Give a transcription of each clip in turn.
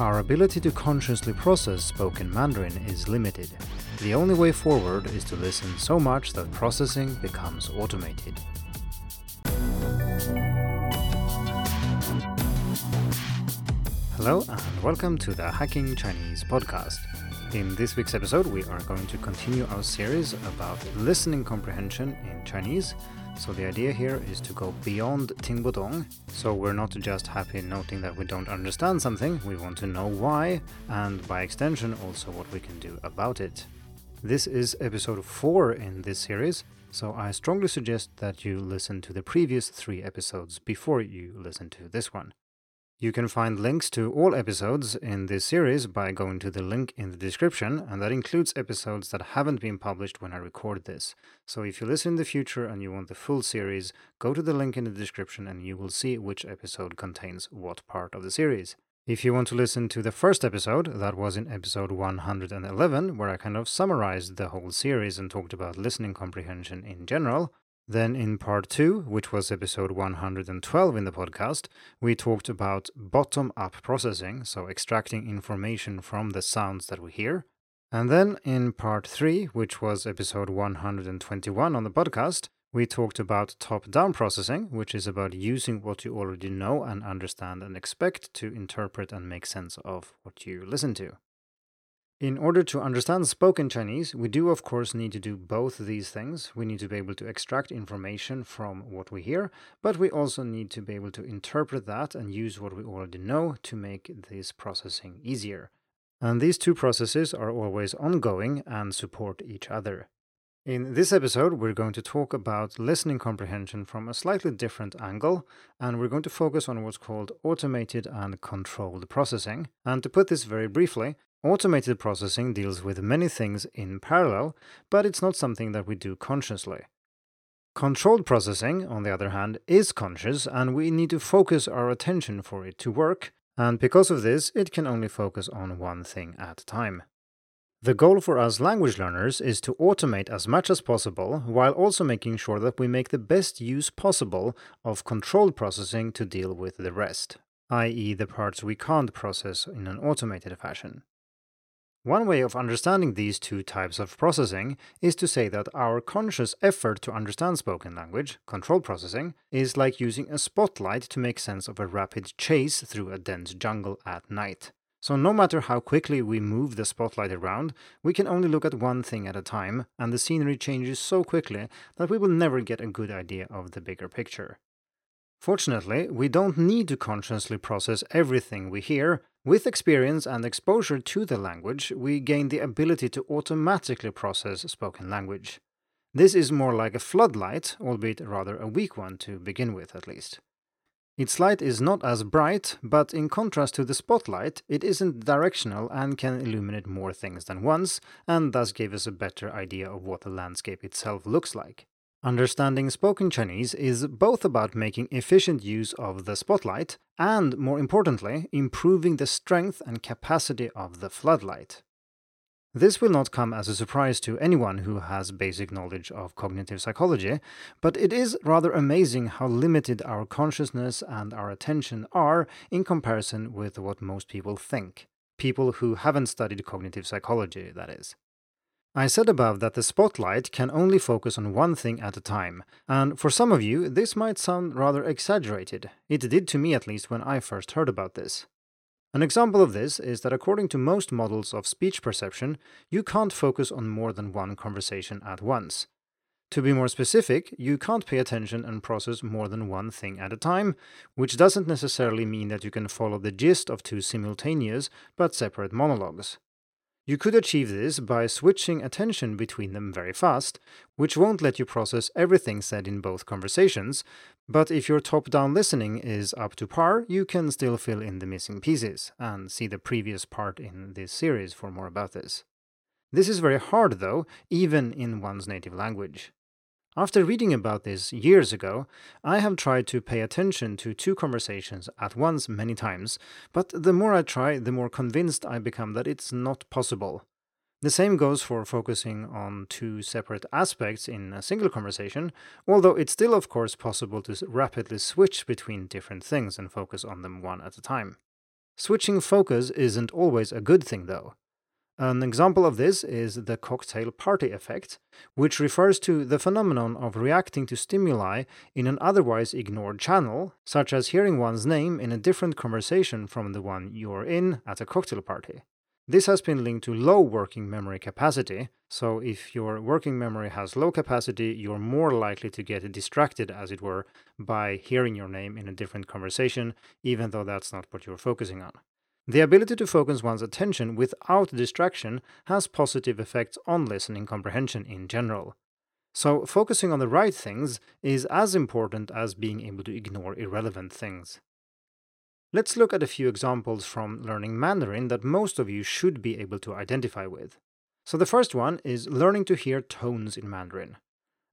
Our ability to consciously process spoken Mandarin is limited. The only way forward is to listen so much that processing becomes automated. Hello and welcome to the Hacking Chinese podcast. In this week's episode, we are going to continue our series about listening comprehension in Chinese so the idea here is to go beyond tingbudong. So we're not just happy noting that we don't understand something, we want to know why, and by extension also what we can do about it. This is episode 4 in this series, so I strongly suggest that you listen to the previous three episodes before you listen to this one. You can find links to all episodes in this series by going to the link in the description, and that includes episodes that haven't been published when I record this. So if you listen in the future and you want the full series, go to the link in the description and you will see which episode contains what part of the series. If you want to listen to the first episode, that was in episode 111, where I kind of summarized the whole series and talked about listening comprehension in general, then, in part two, which was episode 112 in the podcast, we talked about bottom up processing, so extracting information from the sounds that we hear. And then, in part three, which was episode 121 on the podcast, we talked about top down processing, which is about using what you already know and understand and expect to interpret and make sense of what you listen to. In order to understand spoken Chinese, we do, of course, need to do both these things. We need to be able to extract information from what we hear, but we also need to be able to interpret that and use what we already know to make this processing easier. And these two processes are always ongoing and support each other. In this episode, we're going to talk about listening comprehension from a slightly different angle, and we're going to focus on what's called automated and controlled processing. And to put this very briefly, Automated processing deals with many things in parallel, but it's not something that we do consciously. Controlled processing, on the other hand, is conscious and we need to focus our attention for it to work, and because of this, it can only focus on one thing at a time. The goal for us language learners is to automate as much as possible while also making sure that we make the best use possible of controlled processing to deal with the rest, i.e., the parts we can't process in an automated fashion. One way of understanding these two types of processing is to say that our conscious effort to understand spoken language, control processing, is like using a spotlight to make sense of a rapid chase through a dense jungle at night. So, no matter how quickly we move the spotlight around, we can only look at one thing at a time, and the scenery changes so quickly that we will never get a good idea of the bigger picture. Fortunately, we don't need to consciously process everything we hear. With experience and exposure to the language, we gain the ability to automatically process spoken language. This is more like a floodlight, albeit rather a weak one to begin with, at least. Its light is not as bright, but in contrast to the spotlight, it isn't directional and can illuminate more things than once, and thus give us a better idea of what the landscape itself looks like. Understanding spoken Chinese is both about making efficient use of the spotlight and, more importantly, improving the strength and capacity of the floodlight. This will not come as a surprise to anyone who has basic knowledge of cognitive psychology, but it is rather amazing how limited our consciousness and our attention are in comparison with what most people think. People who haven't studied cognitive psychology, that is. I said above that the spotlight can only focus on one thing at a time, and for some of you, this might sound rather exaggerated. It did to me at least when I first heard about this. An example of this is that according to most models of speech perception, you can't focus on more than one conversation at once. To be more specific, you can't pay attention and process more than one thing at a time, which doesn't necessarily mean that you can follow the gist of two simultaneous but separate monologues. You could achieve this by switching attention between them very fast, which won't let you process everything said in both conversations, but if your top down listening is up to par, you can still fill in the missing pieces, and see the previous part in this series for more about this. This is very hard though, even in one's native language. After reading about this years ago, I have tried to pay attention to two conversations at once many times, but the more I try, the more convinced I become that it's not possible. The same goes for focusing on two separate aspects in a single conversation, although it's still, of course, possible to rapidly switch between different things and focus on them one at a time. Switching focus isn't always a good thing, though. An example of this is the cocktail party effect, which refers to the phenomenon of reacting to stimuli in an otherwise ignored channel, such as hearing one's name in a different conversation from the one you're in at a cocktail party. This has been linked to low working memory capacity, so if your working memory has low capacity, you're more likely to get distracted, as it were, by hearing your name in a different conversation, even though that's not what you're focusing on. The ability to focus one's attention without distraction has positive effects on listening comprehension in general. So, focusing on the right things is as important as being able to ignore irrelevant things. Let's look at a few examples from learning Mandarin that most of you should be able to identify with. So, the first one is learning to hear tones in Mandarin.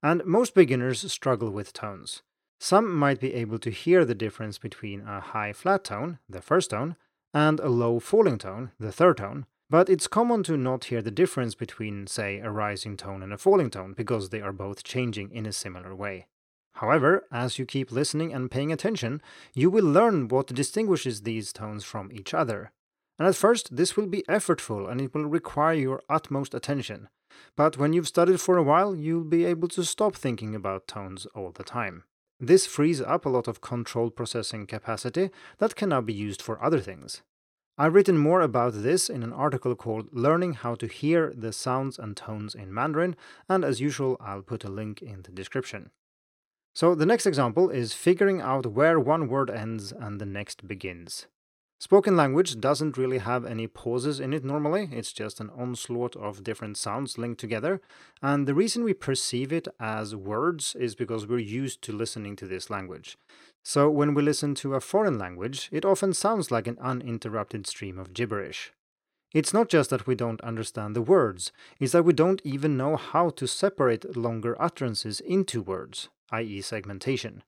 And most beginners struggle with tones. Some might be able to hear the difference between a high flat tone, the first tone, and a low falling tone, the third tone, but it's common to not hear the difference between, say, a rising tone and a falling tone because they are both changing in a similar way. However, as you keep listening and paying attention, you will learn what distinguishes these tones from each other. And at first, this will be effortful and it will require your utmost attention. But when you've studied for a while, you'll be able to stop thinking about tones all the time. This frees up a lot of control processing capacity that can now be used for other things. I've written more about this in an article called Learning How to Hear the Sounds and Tones in Mandarin, and as usual, I'll put a link in the description. So, the next example is figuring out where one word ends and the next begins. Spoken language doesn't really have any pauses in it normally, it's just an onslaught of different sounds linked together. And the reason we perceive it as words is because we're used to listening to this language. So when we listen to a foreign language, it often sounds like an uninterrupted stream of gibberish. It's not just that we don't understand the words, it's that we don't even know how to separate longer utterances into words, i.e., segmentation.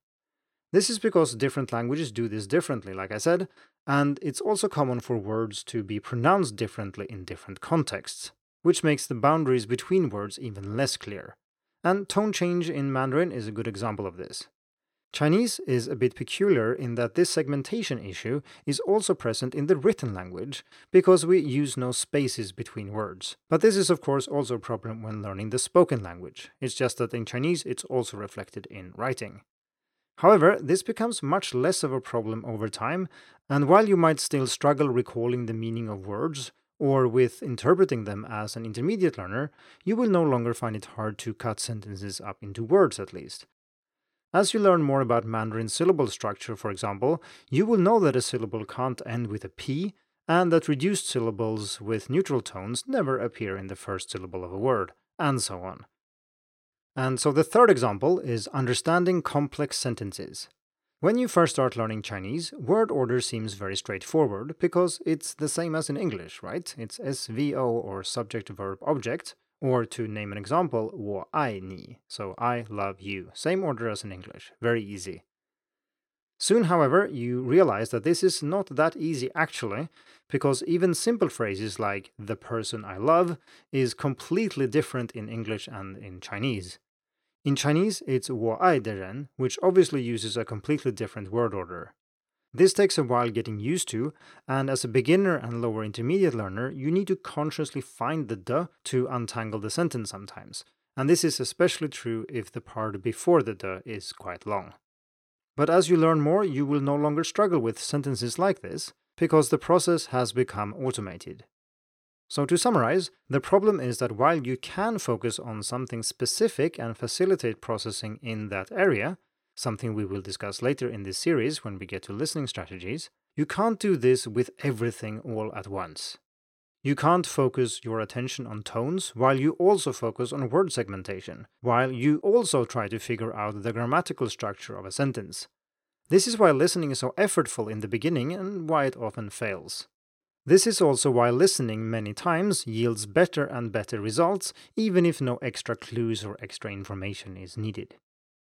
This is because different languages do this differently, like I said, and it's also common for words to be pronounced differently in different contexts, which makes the boundaries between words even less clear. And tone change in Mandarin is a good example of this. Chinese is a bit peculiar in that this segmentation issue is also present in the written language because we use no spaces between words. But this is, of course, also a problem when learning the spoken language. It's just that in Chinese it's also reflected in writing. However, this becomes much less of a problem over time, and while you might still struggle recalling the meaning of words, or with interpreting them as an intermediate learner, you will no longer find it hard to cut sentences up into words at least. As you learn more about Mandarin syllable structure, for example, you will know that a syllable can't end with a P, and that reduced syllables with neutral tones never appear in the first syllable of a word, and so on. And so the third example is understanding complex sentences. When you first start learning Chinese, word order seems very straightforward because it's the same as in English, right? It's SVO or subject verb object, or to name an example, 我爱你, so I love you. Same order as in English, very easy. Soon, however, you realize that this is not that easy actually, because even simple phrases like the person I love is completely different in English and in Chinese. In Chinese, it's 我爱的人, which obviously uses a completely different word order. This takes a while getting used to, and as a beginner and lower intermediate learner, you need to consciously find the de to untangle the sentence sometimes, and this is especially true if the part before the de is quite long. But as you learn more, you will no longer struggle with sentences like this, because the process has become automated. So, to summarize, the problem is that while you can focus on something specific and facilitate processing in that area, something we will discuss later in this series when we get to listening strategies, you can't do this with everything all at once. You can't focus your attention on tones while you also focus on word segmentation, while you also try to figure out the grammatical structure of a sentence. This is why listening is so effortful in the beginning and why it often fails. This is also why listening many times yields better and better results, even if no extra clues or extra information is needed.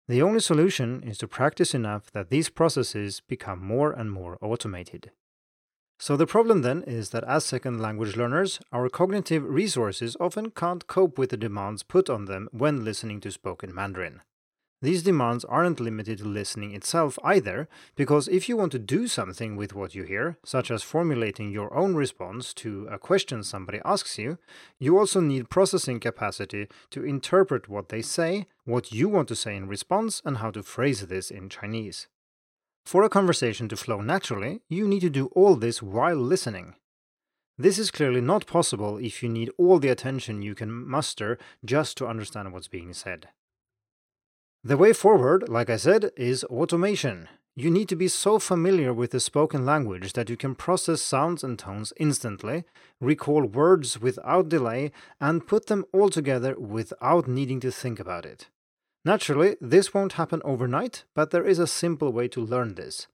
The only solution is to practice enough that these processes become more and more automated. So, the problem then is that as second language learners, our cognitive resources often can't cope with the demands put on them when listening to spoken Mandarin. These demands aren't limited to listening itself either, because if you want to do something with what you hear, such as formulating your own response to a question somebody asks you, you also need processing capacity to interpret what they say, what you want to say in response, and how to phrase this in Chinese. For a conversation to flow naturally, you need to do all this while listening. This is clearly not possible if you need all the attention you can muster just to understand what's being said. The way forward, like I said, is automation. You need to be so familiar with the spoken language that you can process sounds and tones instantly, recall words without delay, and put them all together without needing to think about it. Naturally, this won't happen overnight, but there is a simple way to learn this.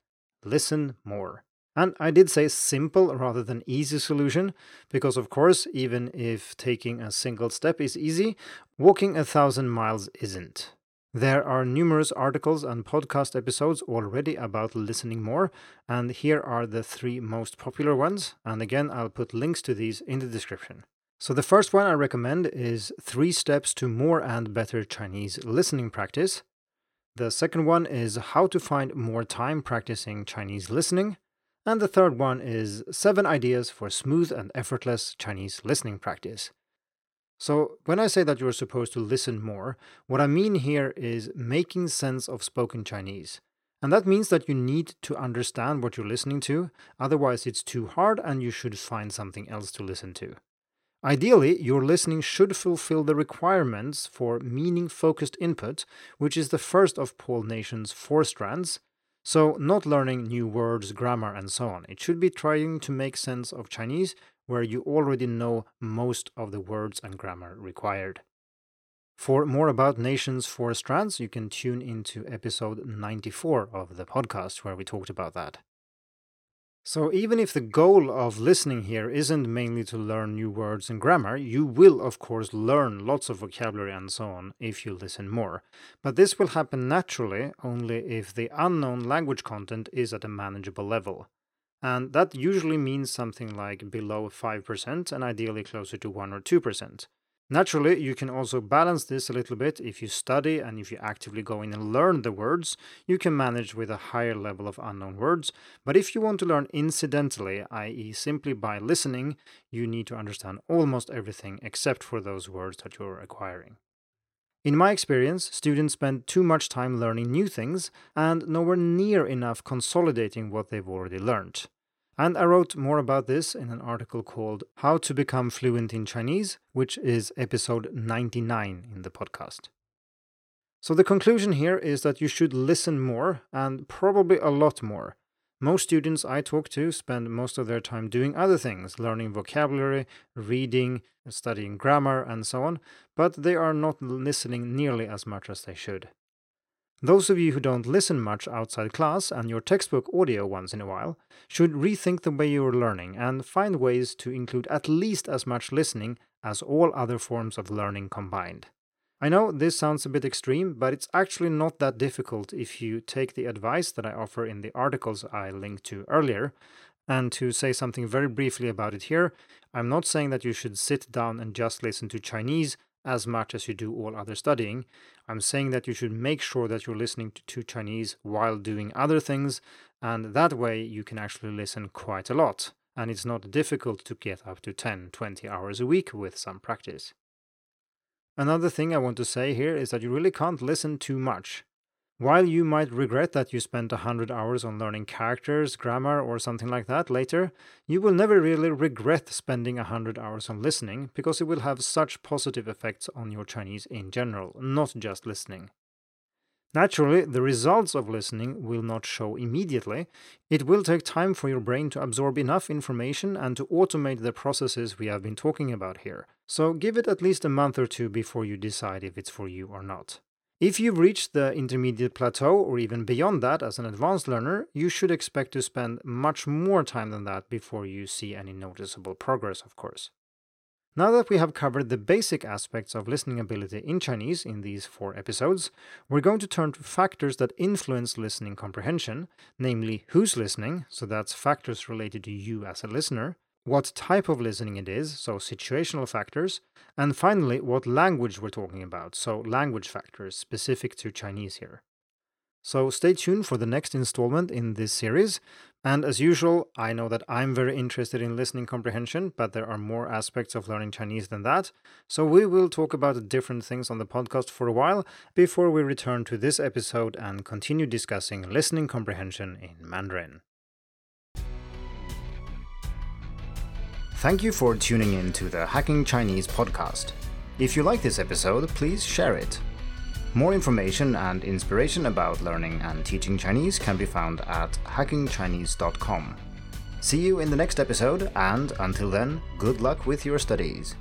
Listen more. And I did say simple rather than easy solution, because of course, even if taking a single step is easy, walking a thousand miles isn't. There are numerous articles and podcast episodes already about listening more, and here are the three most popular ones. And again, I'll put links to these in the description. So, the first one I recommend is Three Steps to More and Better Chinese Listening Practice. The second one is How to Find More Time Practicing Chinese Listening. And the third one is Seven Ideas for Smooth and Effortless Chinese Listening Practice. So, when I say that you're supposed to listen more, what I mean here is making sense of spoken Chinese. And that means that you need to understand what you're listening to, otherwise, it's too hard and you should find something else to listen to. Ideally, your listening should fulfill the requirements for meaning focused input, which is the first of Paul Nation's four strands. So, not learning new words, grammar, and so on. It should be trying to make sense of Chinese where you already know most of the words and grammar required. For more about Nation's Four Strands, you can tune into episode 94 of the podcast where we talked about that. So, even if the goal of listening here isn't mainly to learn new words and grammar, you will, of course, learn lots of vocabulary and so on if you listen more. But this will happen naturally only if the unknown language content is at a manageable level and that usually means something like below 5% and ideally closer to 1 or 2%. Naturally, you can also balance this a little bit if you study and if you actively go in and learn the words, you can manage with a higher level of unknown words. But if you want to learn incidentally, i.e., simply by listening, you need to understand almost everything except for those words that you're acquiring. In my experience, students spend too much time learning new things and nowhere near enough consolidating what they've already learned. And I wrote more about this in an article called How to Become Fluent in Chinese, which is episode 99 in the podcast. So the conclusion here is that you should listen more and probably a lot more. Most students I talk to spend most of their time doing other things, learning vocabulary, reading, studying grammar, and so on, but they are not listening nearly as much as they should. Those of you who don't listen much outside class and your textbook audio once in a while should rethink the way you are learning and find ways to include at least as much listening as all other forms of learning combined. I know this sounds a bit extreme, but it's actually not that difficult if you take the advice that I offer in the articles I linked to earlier. And to say something very briefly about it here, I'm not saying that you should sit down and just listen to Chinese as much as you do all other studying. I'm saying that you should make sure that you're listening to, Chinese while doing other things, and that way you can actually listen quite a lot. And it's not difficult to get up to 10, 20 hours a week with some practice. Another thing I want to say here is that you really can't listen too much. While you might regret that you spent 100 hours on learning characters, grammar, or something like that later, you will never really regret spending 100 hours on listening because it will have such positive effects on your Chinese in general, not just listening. Naturally, the results of listening will not show immediately. It will take time for your brain to absorb enough information and to automate the processes we have been talking about here. So give it at least a month or two before you decide if it's for you or not. If you've reached the intermediate plateau or even beyond that as an advanced learner, you should expect to spend much more time than that before you see any noticeable progress, of course. Now that we have covered the basic aspects of listening ability in Chinese in these four episodes, we're going to turn to factors that influence listening comprehension, namely who's listening, so that's factors related to you as a listener, what type of listening it is, so situational factors, and finally, what language we're talking about, so language factors specific to Chinese here. So stay tuned for the next installment in this series. And as usual, I know that I'm very interested in listening comprehension, but there are more aspects of learning Chinese than that. So we will talk about different things on the podcast for a while before we return to this episode and continue discussing listening comprehension in Mandarin. Thank you for tuning in to the Hacking Chinese podcast. If you like this episode, please share it. More information and inspiration about learning and teaching Chinese can be found at hackingchinese.com. See you in the next episode, and until then, good luck with your studies.